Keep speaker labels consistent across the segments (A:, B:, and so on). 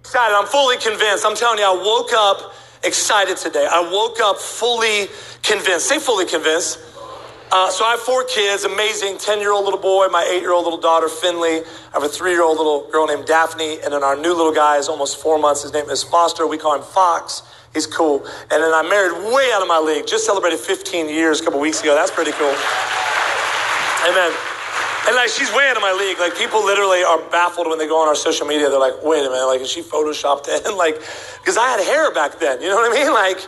A: excited. I'm fully convinced. I'm telling you, I woke up excited today. I woke up fully convinced. Say fully convinced. Uh, so I have four kids, amazing 10 year old little boy, my eight year old little daughter, Finley. I have a three year old little girl named Daphne. And then our new little guy is almost four months. His name is Foster. We call him Fox. He's cool. And then I married way out of my league. Just celebrated 15 years a couple weeks ago. That's pretty cool. Amen. And like she's way out of my league. Like people literally are baffled when they go on our social media. They're like, wait a minute, like is she photoshopped in? Like, because I had hair back then. You know what I mean? Like,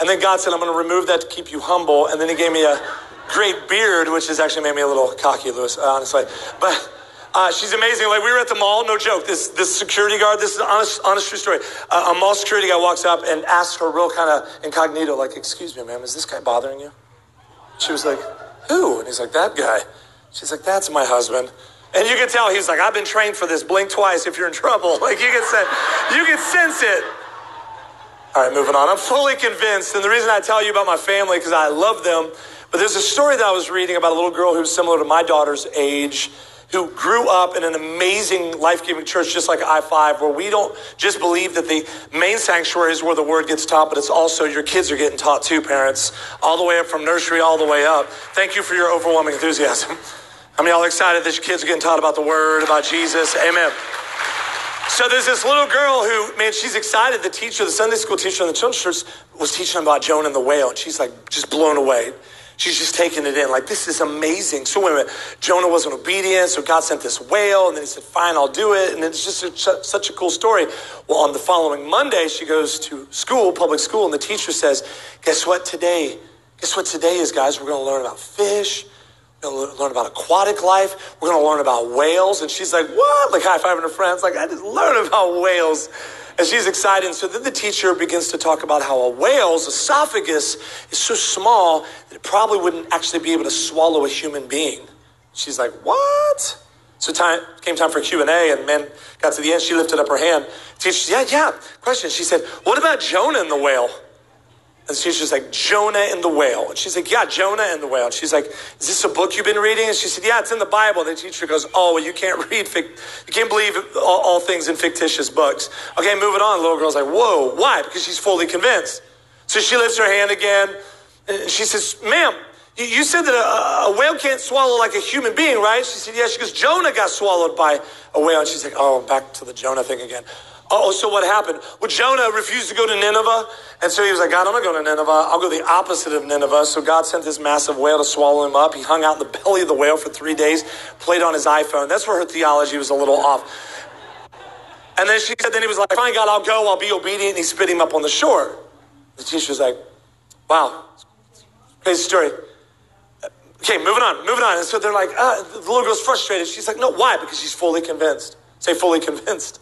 A: and then God said, I'm going to remove that to keep you humble. And then He gave me a great beard, which has actually made me a little cocky, Lewis, honestly. But uh, she's amazing. Like we were at the mall, no joke. This this security guard, this is an honest, honest true story. Uh, a mall security guy walks up and asks her real kind of incognito, like, "Excuse me, ma'am, is this guy bothering you?" She was like, "Who?" And he's like, "That guy." She's like, "That's my husband." And you can tell he's like, "I've been trained for this. Blink twice if you're in trouble." Like you can sense, you can sense it. All right, moving on. I'm fully convinced, and the reason I tell you about my family because I love them. But there's a story that I was reading about a little girl who's similar to my daughter's age who grew up in an amazing life giving church just like I 5, where we don't just believe that the main sanctuary is where the word gets taught, but it's also your kids are getting taught too, parents, all the way up from nursery all the way up. Thank you for your overwhelming enthusiasm. How many y'all excited that your kids are getting taught about the word, about Jesus? Amen. So there's this little girl who, man, she's excited. The teacher, the Sunday school teacher in the children's church, was teaching about Jonah and the whale, and she's like just blown away. She's just taking it in, like, this is amazing. So, wait a minute, Jonah wasn't obedient, so God sent this whale, and then he said, fine, I'll do it. And it's just a, such a cool story. Well, on the following Monday, she goes to school, public school, and the teacher says, guess what today? Guess what today is, guys? We're going to learn about fish. Going to learn about aquatic life. We're going to learn about whales. And she's like, what? Like high fiving her friends. Like, I just learned about whales. And she's excited. So then the teacher begins to talk about how a whale's esophagus is so small that it probably wouldn't actually be able to swallow a human being. She's like, what? So time came time for Q and and man got to the end. She lifted up her hand. Teacher, yeah, yeah. Question. She said, "What about Jonah and the whale?" And she's just like, Jonah and the whale. And she's like, yeah, Jonah and the whale. And she's like, is this a book you've been reading? And she said, yeah, it's in the Bible. And the teacher goes, oh, well, you can't read, fic- you can't believe all, all, things in fictitious books. Okay, moving on. The little girl's like, whoa, why? Because she's fully convinced. So she lifts her hand again. And she says, ma'am, you said that a, a whale can't swallow like a human being, right? She said, yeah. She goes, Jonah got swallowed by a whale. And she's like, oh, back to the Jonah thing again. Oh, so what happened? Well, Jonah refused to go to Nineveh. And so he was like, God, I'm not going to Nineveh. I'll go the opposite of Nineveh. So God sent this massive whale to swallow him up. He hung out in the belly of the whale for three days, played on his iPhone. That's where her theology was a little off. And then she said, then he was like, fine, God, I'll go. I'll be obedient. And he spit him up on the shore. The teacher was like, wow, crazy story. Okay, moving on, moving on. And so they're like, ah, the little girl's frustrated. She's like, no, why? Because she's fully convinced. Say, fully convinced.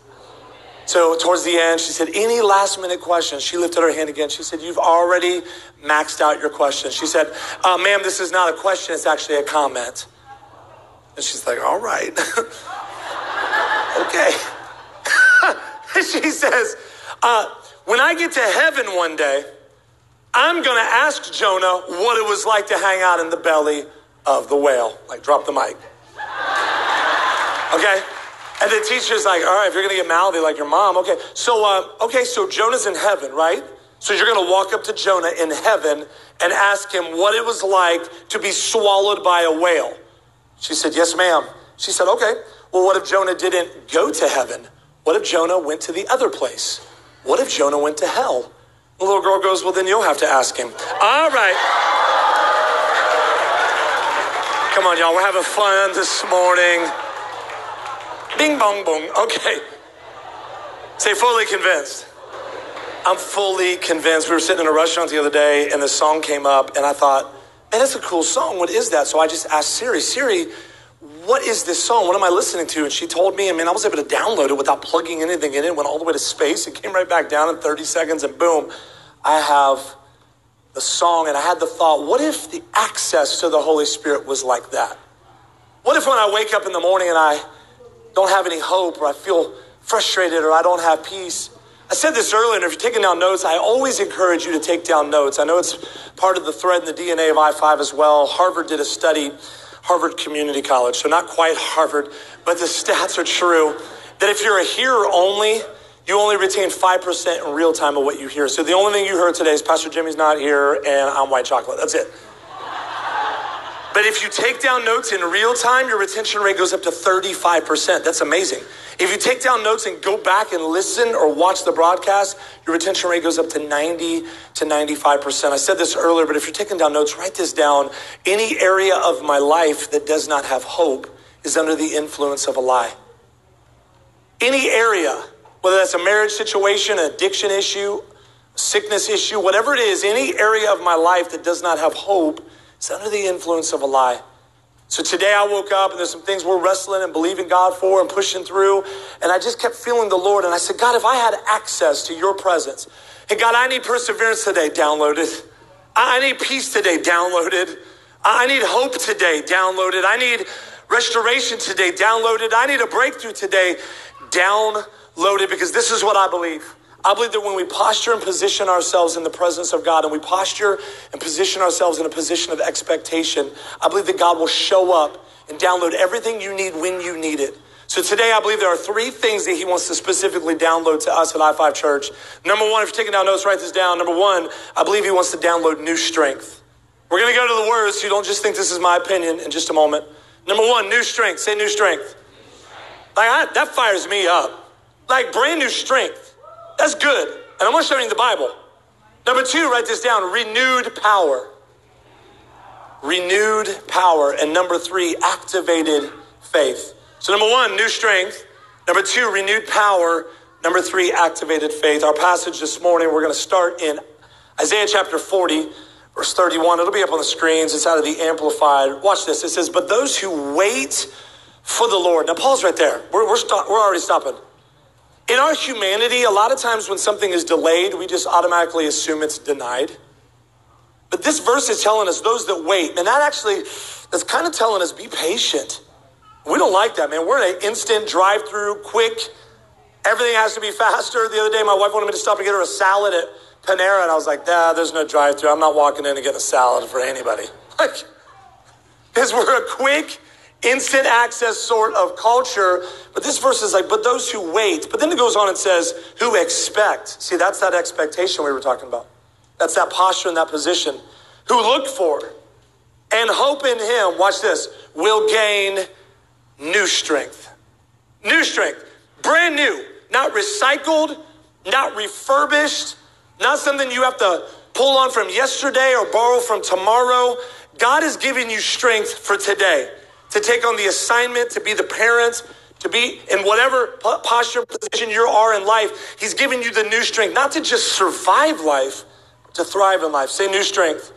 A: So towards the end, she said, Any last minute questions? She lifted her hand again. She said, You've already maxed out your questions. She said, uh, Ma'am, this is not a question, it's actually a comment. And she's like, All right. okay. she says, uh, When I get to heaven one day, I'm going to ask Jonah what it was like to hang out in the belly of the whale. Like, drop the mic. Okay? And the teacher's like, all right, if you're going to get mouthy like your mom, okay. So, uh, okay, so Jonah's in heaven, right? So you're going to walk up to Jonah in heaven and ask him what it was like to be swallowed by a whale. She said, yes, ma'am. She said, okay. Well, what if Jonah didn't go to heaven? What if Jonah went to the other place? What if Jonah went to hell? The little girl goes, well, then you'll have to ask him. All right. Come on, y'all. We're having fun this morning. Bing bong bong. Okay. Say fully convinced. I'm fully convinced. We were sitting in a restaurant the other day and the song came up and I thought, man, that's a cool song. What is that? So I just asked Siri, Siri, what is this song? What am I listening to? And she told me, I mean, I was able to download it without plugging anything in it. Went all the way to space. It came right back down in 30 seconds and boom, I have the song. And I had the thought, what if the access to the Holy Spirit was like that? What if when I wake up in the morning and I don't have any hope or I feel frustrated or I don't have peace. I said this earlier, and if you're taking down notes, I always encourage you to take down notes. I know it's part of the thread in the DNA of I 5 as well. Harvard did a study, Harvard Community College, so not quite Harvard, but the stats are true that if you're a hearer only, you only retain 5% in real time of what you hear. So the only thing you heard today is Pastor Jimmy's not here and I'm white chocolate. That's it. But if you take down notes in real time, your retention rate goes up to 35%. That's amazing. If you take down notes and go back and listen or watch the broadcast, your retention rate goes up to 90 to 95%. I said this earlier, but if you're taking down notes, write this down. Any area of my life that does not have hope is under the influence of a lie. Any area, whether that's a marriage situation, an addiction issue, sickness issue, whatever it is, any area of my life that does not have hope it's under the influence of a lie. So today I woke up and there's some things we're wrestling and believing God for and pushing through. And I just kept feeling the Lord. And I said, God, if I had access to your presence, hey, God, I need perseverance today downloaded. I need peace today downloaded. I need hope today downloaded. I need restoration today downloaded. I need a breakthrough today downloaded because this is what I believe. I believe that when we posture and position ourselves in the presence of God and we posture and position ourselves in a position of expectation, I believe that God will show up and download everything you need when you need it. So today, I believe there are three things that he wants to specifically download to us at I5 Church. Number one, if you're taking down notes, write this down. Number one, I believe he wants to download new strength. We're going to go to the words so you don't just think this is my opinion in just a moment. Number one, new strength. Say new strength. Like I, that fires me up. Like brand new strength. That's good. And I'm going to show you in the Bible. Number two, write this down renewed power. Renewed power. And number three, activated faith. So, number one, new strength. Number two, renewed power. Number three, activated faith. Our passage this morning, we're going to start in Isaiah chapter 40, verse 31. It'll be up on the screens. It's out of the Amplified. Watch this. It says, But those who wait for the Lord. Now, pause right there. We're, we're, we're already stopping. In our humanity, a lot of times when something is delayed, we just automatically assume it's denied. But this verse is telling us those that wait, and that actually, that's kind of telling us be patient. We don't like that, man. We're in an instant drive through, quick. Everything has to be faster. The other day, my wife wanted me to stop and get her a salad at Panera, and I was like, nah, there's no drive through. I'm not walking in to get a salad for anybody. Like, because we're a quick, instant access sort of culture. But this verse is like, but those who wait. But then it goes on and says, who expect. See, that's that expectation we were talking about. That's that posture and that position. Who look for and hope in Him, watch this, will gain new strength. New strength. Brand new. Not recycled, not refurbished, not something you have to pull on from yesterday or borrow from tomorrow. God is giving you strength for today to take on the assignment, to be the parent, to be in whatever posture, position you are in life. He's giving you the new strength, not to just survive life, to thrive in life. Say new strength.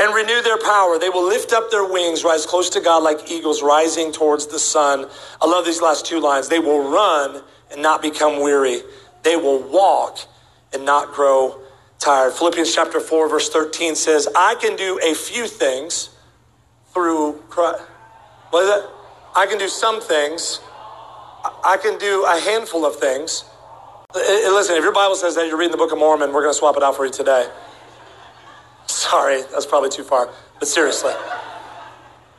A: And renew their power. They will lift up their wings, rise close to God like eagles rising towards the sun. I love these last two lines. They will run and not become weary. They will walk and not grow tired. Philippians chapter 4, verse 13 says, I can do a few things through Christ. What is it? I can do some things. I can do a handful of things. Listen, if your Bible says that you're reading the Book of Mormon, we're going to swap it out for you today. Sorry, that's probably too far. But seriously,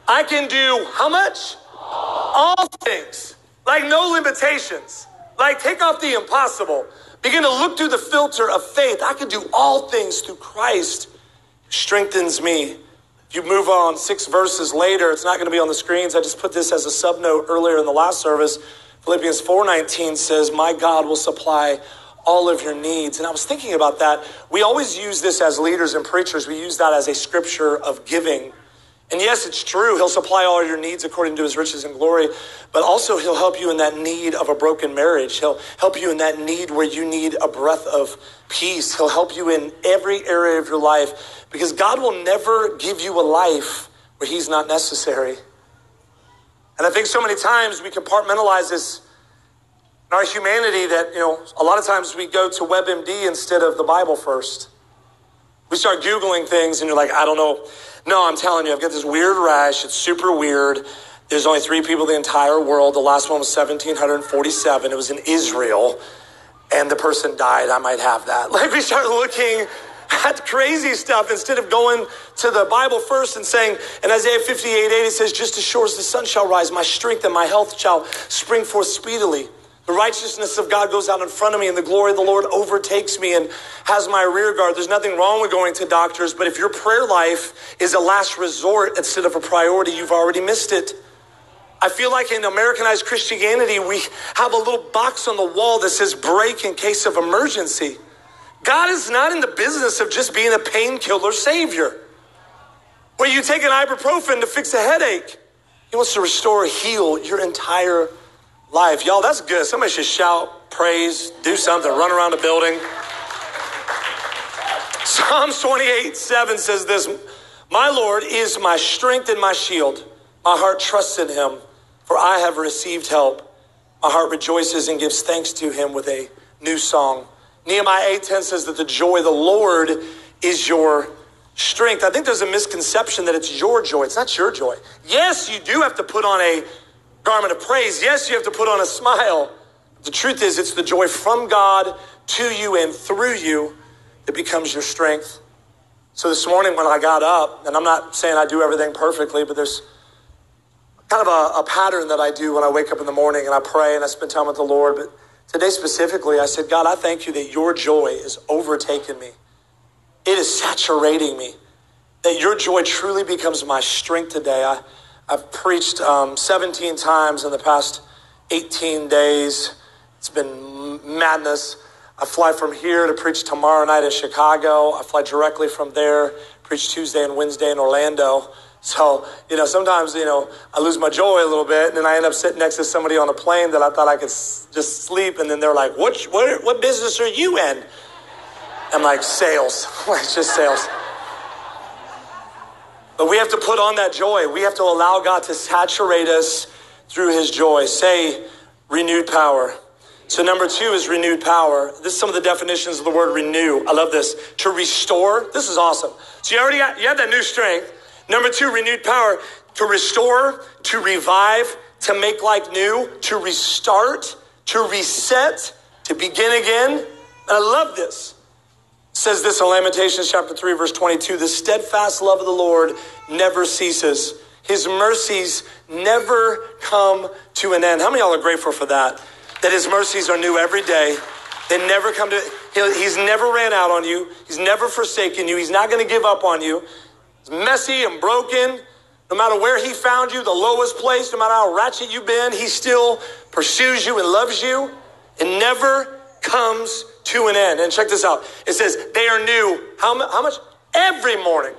A: I can do how much? All things. Like no limitations. Like take off the impossible. Begin to look through the filter of faith. I can do all things through Christ strengthens me. You move on six verses later, it's not going to be on the screens. I just put this as a subnote earlier in the last service. Philippians 4:19 says, "My God will supply all of your needs." And I was thinking about that. We always use this as leaders and preachers. We use that as a scripture of giving. And yes, it's true. He'll supply all your needs according to his riches and glory, but also he'll help you in that need of a broken marriage. He'll help you in that need where you need a breath of peace. He'll help you in every area of your life because God will never give you a life where he's not necessary. And I think so many times we compartmentalize this in our humanity that, you know, a lot of times we go to WebMD instead of the Bible first. We start Googling things and you're like, I don't know no, I'm telling you, I've got this weird rash. It's super weird. There's only three people in the entire world. The last one was 1747. It was in Israel, and the person died. I might have that. Like, we start looking at crazy stuff instead of going to the Bible first and saying, in Isaiah 58 8, it says, Just as sure as the sun shall rise, my strength and my health shall spring forth speedily. The righteousness of God goes out in front of me, and the glory of the Lord overtakes me and has my rear guard. There's nothing wrong with going to doctors, but if your prayer life is a last resort instead of a priority, you've already missed it. I feel like in Americanized Christianity, we have a little box on the wall that says break in case of emergency. God is not in the business of just being a painkiller savior where you take an ibuprofen to fix a headache. He wants to restore, heal your entire life. Y'all, that's good. Somebody should shout, praise, do something, run around the building. Psalms 28 7 says this My Lord is my strength and my shield. My heart trusts in him for I have received help. My heart rejoices and gives thanks to him with a new song. Nehemiah 8:10 says that the joy of the Lord is your strength. I think there's a misconception that it's your joy. It's not your joy. Yes, you do have to put on a garment of praise. Yes, you have to put on a smile. The truth is, it's the joy from God to you and through you that becomes your strength. So this morning when I got up, and I'm not saying I do everything perfectly, but there's kind of a, a, pattern that I do when I wake up in the morning and I pray and I spend time with the Lord. But today specifically, I said, God, I thank you that your joy is overtaking me. It is saturating me. That your joy truly becomes my strength today. I, I've preached um, 17 times in the past 18 days. It's been madness. I fly from here to preach tomorrow night in Chicago. I fly directly from there, preach Tuesday and Wednesday in Orlando. So, you know, sometimes, you know, I lose my joy a little bit and then I end up sitting next to somebody on a plane that I thought I could s- just sleep. And then they're like, what, what, what business are you in? I'm like, sales. it's just sales. But we have to put on that joy. We have to allow God to saturate us through his joy. Say, renewed power. So, number two is renewed power. This is some of the definitions of the word renew. I love this. To restore. This is awesome. So, you already got, you have that new strength. Number two, renewed power to restore, to revive, to make like new, to restart, to reset, to begin again. And I love this. Says this in Lamentations chapter 3, verse 22 the steadfast love of the Lord never ceases. His mercies never come to an end. How many of y'all are grateful for that? That his mercies are new every day. They never come to, he's never ran out on you. He's never forsaken you. He's not going to give up on you. It's messy and broken. No matter where he found you, the lowest place, no matter how ratchet you've been, he still pursues you and loves you. and never comes to an end. And check this out. It says they are new. How, how much? Every morning.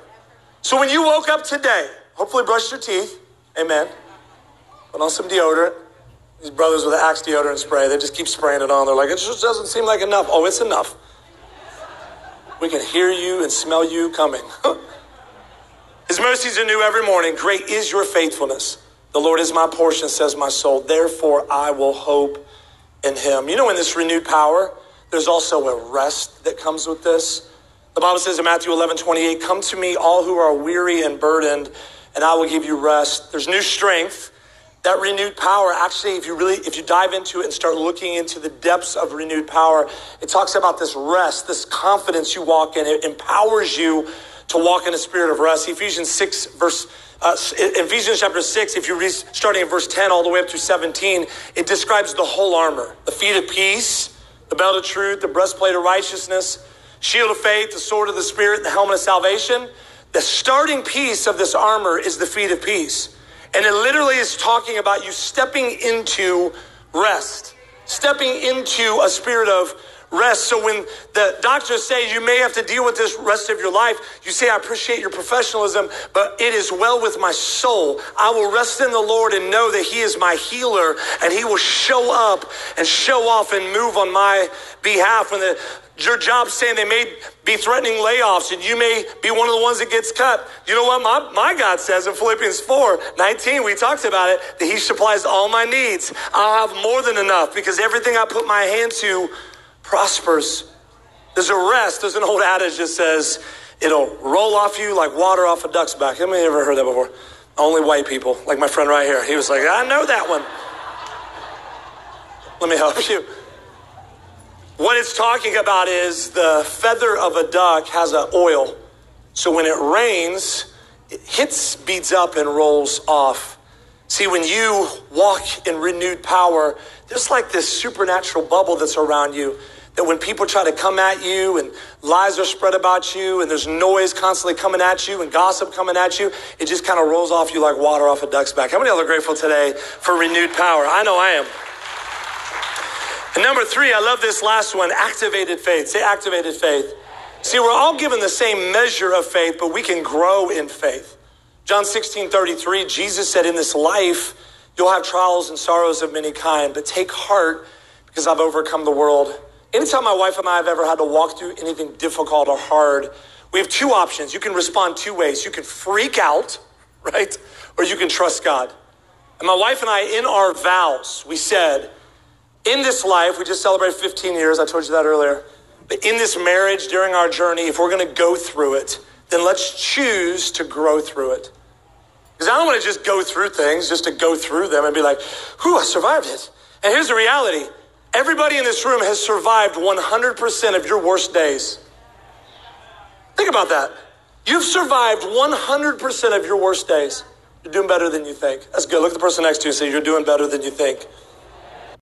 A: So when you woke up today, hopefully brushed your teeth. Amen. Put on some deodorant. These brothers with the Axe deodorant spray, they just keep spraying it on. They're like, it just doesn't seem like enough. Oh, it's enough. We can hear you and smell you coming. His mercies are new every morning. Great is your faithfulness. The Lord is my portion, says my soul. Therefore, I will hope in him. You know, in this renewed power, there's also a rest that comes with this. The Bible says in Matthew 11 28, Come to me, all who are weary and burdened, and I will give you rest. There's new strength. That renewed power, actually, if you really, if you dive into it and start looking into the depths of renewed power, it talks about this rest, this confidence you walk in. It empowers you to walk in a spirit of rest. Ephesians 6, verse, uh, Ephesians chapter 6, if you read starting at verse 10 all the way up to 17, it describes the whole armor the feet of peace, the belt of truth, the breastplate of righteousness, shield of faith, the sword of the Spirit, the helmet of salvation. The starting piece of this armor is the feet of peace. And it literally is talking about you stepping into rest, stepping into a spirit of rest. So when the doctors say you may have to deal with this rest of your life, you say, I appreciate your professionalism, but it is well with my soul. I will rest in the Lord and know that He is my healer and He will show up and show off and move on my behalf. When the your job's saying they may be threatening layoffs and you may be one of the ones that gets cut. You know what my, my God says in Philippians 4 19, we talked about it, that He supplies all my needs. I'll have more than enough because everything I put my hand to prospers. There's a rest. There's an old adage that says it'll roll off you like water off a duck's back. How many ever heard that before? Only white people, like my friend right here. He was like, I know that one. Let me help you. What it's talking about is the feather of a duck has an oil. So when it rains, it hits, beads up, and rolls off. See, when you walk in renewed power, there's like this supernatural bubble that's around you that when people try to come at you and lies are spread about you and there's noise constantly coming at you and gossip coming at you, it just kind of rolls off you like water off a duck's back. How many of you are grateful today for renewed power? I know I am. And number three, I love this last one activated faith. Say activated faith. See, we're all given the same measure of faith, but we can grow in faith. John 16 33, Jesus said, In this life, you'll have trials and sorrows of many kind, but take heart because I've overcome the world. Anytime my wife and I have ever had to walk through anything difficult or hard, we have two options. You can respond two ways. You can freak out, right? Or you can trust God. And my wife and I, in our vows, we said, in this life, we just celebrated 15 years. I told you that earlier. But in this marriage, during our journey, if we're going to go through it, then let's choose to grow through it. Because I don't want to just go through things just to go through them and be like, whew, I survived it. And here's the reality Everybody in this room has survived 100% of your worst days. Think about that. You've survived 100% of your worst days. You're doing better than you think. That's good. Look at the person next to you and say, You're doing better than you think.